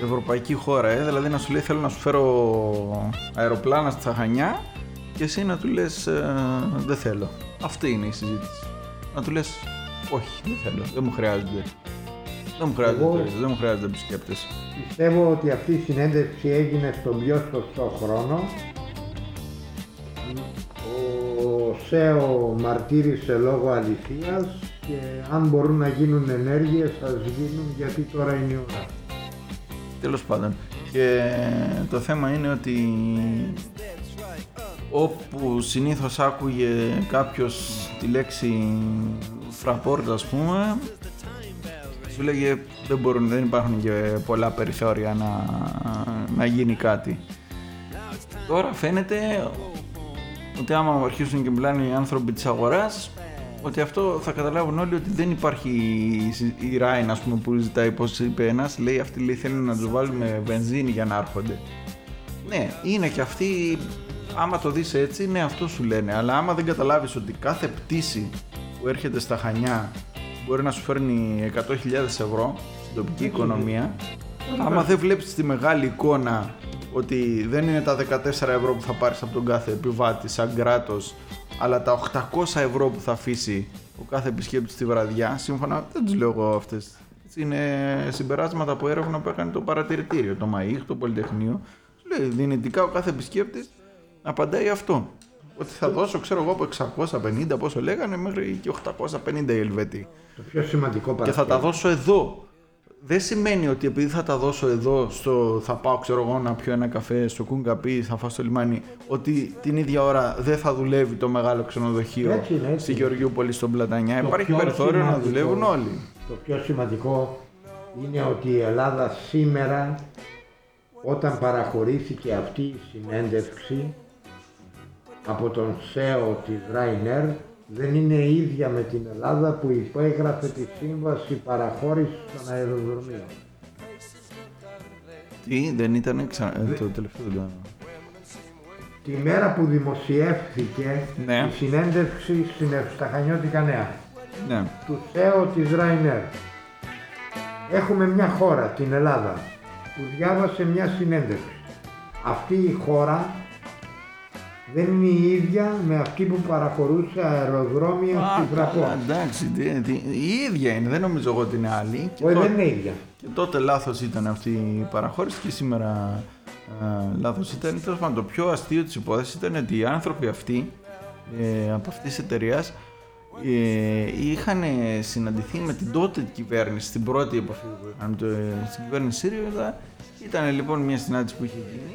ευρωπαϊκή χώρα, ε. δηλαδή να σου λέει θέλω να σου φέρω αεροπλάνα στα Χανιά και εσύ να του λες ε, δεν θέλω. Αυτή είναι η συζήτηση. Να του λες όχι, δεν θέλω, δεν μου χρειάζονται. Δεν μου χρειάζονται, Εγώ- τουρίστες, δεν μου χρειάζονται επισκέπτες. Πιστεύω ότι αυτή η συνέντευξη έγινε στον πιο σωστό χρόνο. Ο ΣΕΟ μαρτύρησε λόγω αληθείας και αν μπορούν να γίνουν ενέργειες ας γίνουν γιατί τώρα είναι η ώρα. Τέλος πάντων. Και το θέμα είναι ότι όπου συνήθως άκουγε κάποιος τη λέξη φραπόρτα ας πούμε σου λέγε δεν, μπορούν, δεν υπάρχουν και πολλά περιθώρια να, να γίνει κάτι. Τώρα φαίνεται ότι άμα αρχίσουν και μιλάνε οι άνθρωποι της αγοράς ότι αυτό θα καταλάβουν όλοι ότι δεν υπάρχει η Ράιν ας πούμε που ζητάει πως είπε ένας λέει αυτοί λέει θέλουν να τους βάλουμε βενζίνη για να έρχονται. Ναι είναι και αυτοί άμα το δεις έτσι ναι αυτό σου λένε. Αλλά άμα δεν καταλάβεις ότι κάθε πτήση που έρχεται στα Χανιά μπορεί να σου φέρνει 100.000 ευρώ στην τοπική οικονομία άμα δεν βλέπεις τη μεγάλη εικόνα ότι δεν είναι τα 14 ευρώ που θα πάρεις από τον κάθε επιβάτη σαν κράτος αλλά τα 800 ευρώ που θα αφήσει ο κάθε επισκέπτης τη βραδιά, σύμφωνα, δεν τους λέω εγώ αυτές. Είναι συμπεράσματα από έρευνα που έκανε το παρατηρητήριο, το ΜΑΙΧ, το Πολυτεχνείο. Σου λέει δυνητικά ο κάθε επισκέπτης απαντάει αυτό. Ότι θα δώσω, ξέρω εγώ, από 650 πόσο λέγανε μέχρι και 850 οι Ελβετοί. Το πιο σημαντικό Και θα τα Παρασκευή. δώσω εδώ. Δεν σημαίνει ότι επειδή θα τα δώσω εδώ, στο, θα πάω ξέρω εγώ να πιω ένα καφέ στο Κουνκαπί, θα φάω στο λιμάνι, ότι την ίδια ώρα δεν θα δουλεύει το μεγάλο ξενοδοχείο Έτσι είναι, έτσι στη είναι. Γεωργιούπολη στον Πλατανιά. Το Υπάρχει πιο περιθώριο να σημαντικό- δουλεύουν όλοι. Το πιο σημαντικό είναι ότι η Ελλάδα σήμερα όταν παραχωρήθηκε αυτή η συνέντευξη από τον ΣΕΟ της Ryanair δεν είναι ίδια με την Ελλάδα που υπέγραφε τη σύμβαση παραχώρησης των αεροδρομίων. Τι, δεν ήταν ξα... ε, το τελευταίο δεν το- Τη μέρα που δημοσιεύθηκε Ναι. η συνέντευξη στην στα Χανιώτικα Νέα Ναι. του ΣΕΟ της Ryanair. Έχουμε μια χώρα, την Ελλάδα, που διάβασε μια συνέντευξη. Αυτή η χώρα δεν είναι η ίδια με αυτή που παραχωρούσε αεροδρόμια στη καλά, Φραπό. εντάξει, τι, τι, η ίδια είναι, δεν νομίζω εγώ ότι είναι άλλη. Και Όχι, τότε- δεν είναι ίδια. Και τότε λάθος ήταν αυτή η παραχώρηση και σήμερα ε, λάθος ήταν. Τέλος πάντων, το πιο αστείο της υπόθεσης ήταν ότι οι άνθρωποι αυτοί ε, από αυτής της εταιρείας ε, είχαν συναντηθεί με την τότε κυβέρνηση στην πρώτη επαφή που είχαν το, ε, στην κυβέρνηση ΣΥΡΙΖΑ. Ήταν λοιπόν μια συνάντηση που είχε γίνει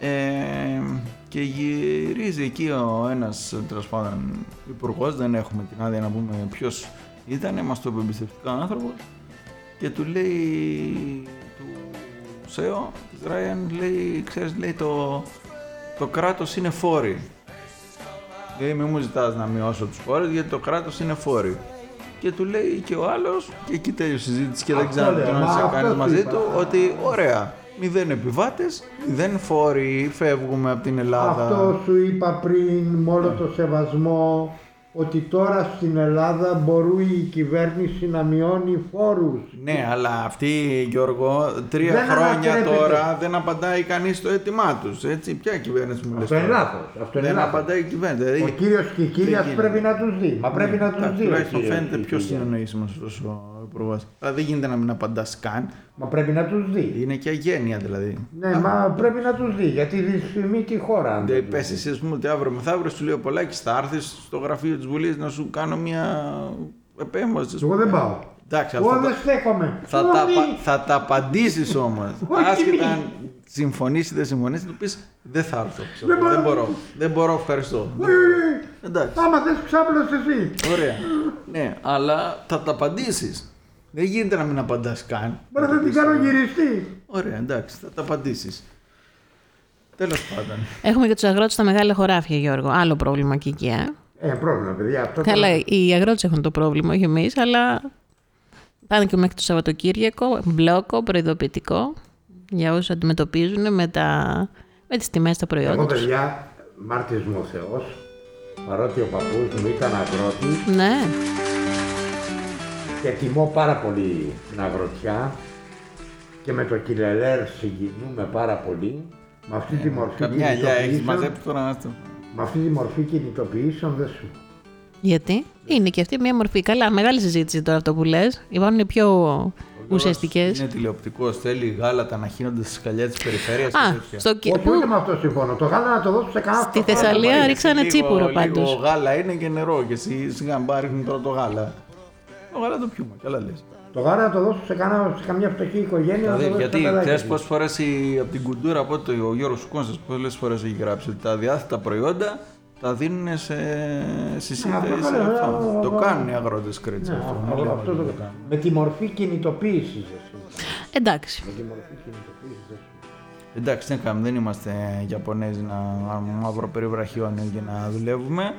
ε, και γυρίζει εκεί ο ένας τέλος πάντων υπουργός, δεν έχουμε την άδεια να πούμε ποιος ήταν, μας το είπε εμπιστευτικά άνθρωπος. Και του λέει του ΣΕΟ της Ryan λέει ξέρεις λέει το, το κράτος είναι φόροι λέει μη μου ζητάς να μειώσω τους φόρους γιατί το κράτος είναι φόροι και του λέει και ο άλλος και εκεί τέλειωσε η συζήτηση και δεν Αυτό ξέρω λέω, τι μα να αυτό κάνεις σου μαζί είπα. του ότι ωραία μηδέν επιβάτες, μηδέν φόροι, φεύγουμε από την Ελλάδα. Αυτό σου είπα πριν με όλο το σεβασμό ότι τώρα στην Ελλάδα μπορεί η κυβέρνηση να μειώνει φόρους. Ναι, αλλά αυτή, Γιώργο, τρία Δεν χρόνια ανατρέπεται. τώρα δεν απαντάει κανείς στο αίτημά τους. Έτσι, ποια κυβέρνηση μου λες Αυτό είναι τώρα; λάθος. Αυτό είναι Δεν λάθος. απαντάει η κυβέρνηση. Δηλαδή, Ο κύριος και η κυρία δεν γίνεται. πρέπει να τους δει. Μα πρέπει να τους εντάξει, δει. ο Τουλάχιστον κύριος φαίνεται και η πιο κυρία. συνεννοήσιμος αυτό ο υπουργό. Αλλά δεν γίνεται να μην απαντάς καν. Μα πρέπει να τους δει. Είναι και αγένεια δηλαδή. Ναι, μα πρέπει να τους δει γιατί δυσφημεί τη χώρα. αν Δεν δεν πες τους δεις. εσύ, ας πούμε, ότι αύριο μεθαύριο σου λέει ο Πολάκης, θα έρθεις στο γραφείο της Βουλής να σου κάνω μια επέμβαση. ας Εγώ πούμε. δεν πάω. Εντάξει, Εγώ αυτό δεν το- στέκομαι. θα, τα, Όχι. απα- θα τα απαντήσεις όμως. Όχι. Άσχετα αν συμφωνήσει ή δεν συμφωνήσει, θα του πεις Δεν θα έρθω. ξέρω, Δεν μπορώ. δεν μπορώ. Δεν μπορώ, ευχαριστώ. Όχι, όχι. Εντάξει. Άμα θες ξάπλωσε εσύ. Ωραία. ναι, αλλά θα τα απαντήσεις. Δεν γίνεται να μην απαντάς καν. Μπορεί να την κάνω γυριστή. Ωραία, εντάξει, θα τα απαντήσεις. Τέλος πάντων. Έχουμε και τους αγρότες στα μεγάλα χωράφια, Γιώργο. Άλλο πρόβλημα και εκεί, ε. Ε, πρόβλημα, παιδιά. Αυτό Καλά, το- οι αγρότες έχουν το πρόβλημα, όχι εμείς, αλλά πάνε και μέχρι το Σαββατοκύριακο, μπλόκο, προειδοποιητικό για όσους αντιμετωπίζουν με, τα... με τις τιμές τα προϊόντα Εγώ, τους. παιδιά, μάρτης μου ο Θεός, παρότι ο παππούς μου ήταν αγρότης Ναι, και τιμώ πάρα πολύ την αγροτιά και με το κιλελέρ συγκινούμε πάρα πολύ. Με αυτή τη μορφή Καμιά ελιά έχεις κινητοποιήσεων, μαζέψει τώρα αυτό. με αυτή τη μορφή κινητοποιήσεων δεν σου. γιατί; Είναι και αυτή μια μορφή. Καλά, μεγάλη συζήτηση τώρα αυτό που λες. Υπάρχουν πιο ουσιαστικές. Είναι τηλεοπτικός, θέλει γάλατα να χύνονται στη σκαλιά της περιφέρειας. Α, στο Όχι, Κι- πού; ούτε με αυτό συμφωνώ. Το γάλα να το δώσω σε κανένα Στη φτωχό. Θεσσαλία ρίξανε τσίπουρο Λίγο πάντως. γάλα είναι και νερό και εσύ σιγά μπα ρίχνουν τώρα το γάλα. Το γάλα το πιούμε, καλά λες. Το γάλα να το δώσω σε, κανένα, σε καμιά φτωχή οικογένεια. να το Δηλαδή, δώσω γιατί στα παιδάκια χθες της. πόσες φορές από την κουλτούρα από το ο Γιώργος Κόνσας, πολλές φορές έχει γράψει ότι τα διάθετα προϊόντα τα δίνουν σε συσίδε. αυτό καλό, ε, Το ε, κάνουν οι αγρότες Κρέτσα. Ναι, αυτό. αυτό, Μην λέμε αυτό ότι το δεν το κάνουν. Με τη μορφή κινητοποίησης. Εντάξει. Με τη μορφή κινητοποίησης. Εντάξει, δεν κάνουμε, δεν είμαστε Ιαπωνέζοι να μαύρο περιβραχιόνιο για να δουλεύουμε.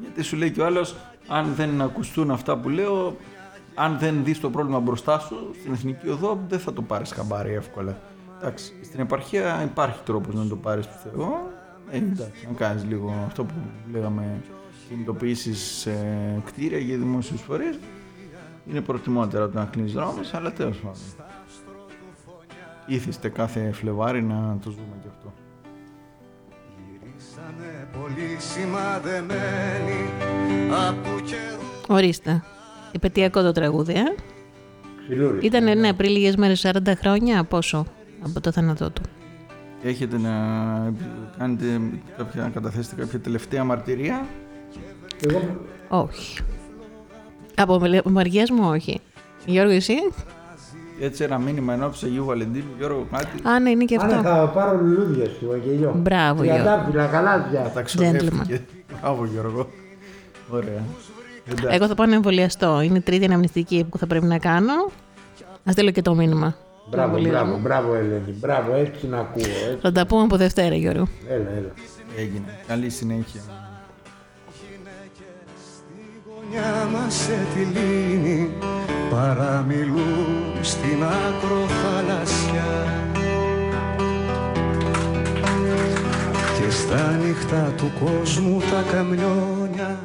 Γιατί σου λέει και ο άλλος, αν δεν ακουστούν αυτά που λέω, αν δεν δεις το πρόβλημα μπροστά σου στην εθνική οδό, δεν θα το πάρεις χαμπάρι εύκολα. Εντάξει, στην επαρχία υπάρχει τρόπος να το πάρεις, πιστεύω. Ε, εντάξει, να κάνεις λίγο αυτό που λέγαμε κινητοποιήσεις σε κτίρια για δημόσιου φορεί. Είναι προτιμότερα από το να κλείνεις δρόμους, αλλά τέλος πάντων. Ήθιστε κάθε Φλεβάρι να το ζούμε και αυτό. Γυρίσανε πολύ σημαδεμένοι απ' του καιρού Ορίστε. Επαιτειακό το τραγούδι, ε. Ξυλούρι. Ήταν, ναι, πριν λίγες μέρες, 40 χρόνια. Πόσο από το θάνατό του. Έχετε να κάνετε κάποια, να καταθέσετε κάποια τελευταία μαρτυρία; Εγώ Όχι. Από μεριέ μου, όχι. Γιώργο, εσύ; Έτσι ένα μήνυμα ενώπιση Αγίου Βαλεντίνου, Γιώργο, κάτι. Α, ναι, είναι και Άρα αυτό. θα πάρω λουλούδια στο Ευαγγελιό. Μπράβο, Γιώργο. Τριαντάφυλλα, γαλάζια. Τα ξοδεύτηκε. Μπράβο Γιώργο. Ωραία. Εντάξει. Εγώ θα πάω να εμβολιαστώ. Είναι η τρίτη αναμνηστική που θα πρέπει να κάνω. Α στείλω και το μήνυμα. Μπράβο, Πολύ μπράβο, ωραία. μπράβο Ελένη. Μπράβο, έτσι να ακούω. Έτσι. Θα τα πούμε από Δευτέρα, Γιώργο. Έλα, έλα. Έγινε. Καλή συνέχεια. γωνιά μας σε τη λίμνη παραμιλούν στην ακροθαλασσιά και στα νύχτα του κόσμου τα καμιόνια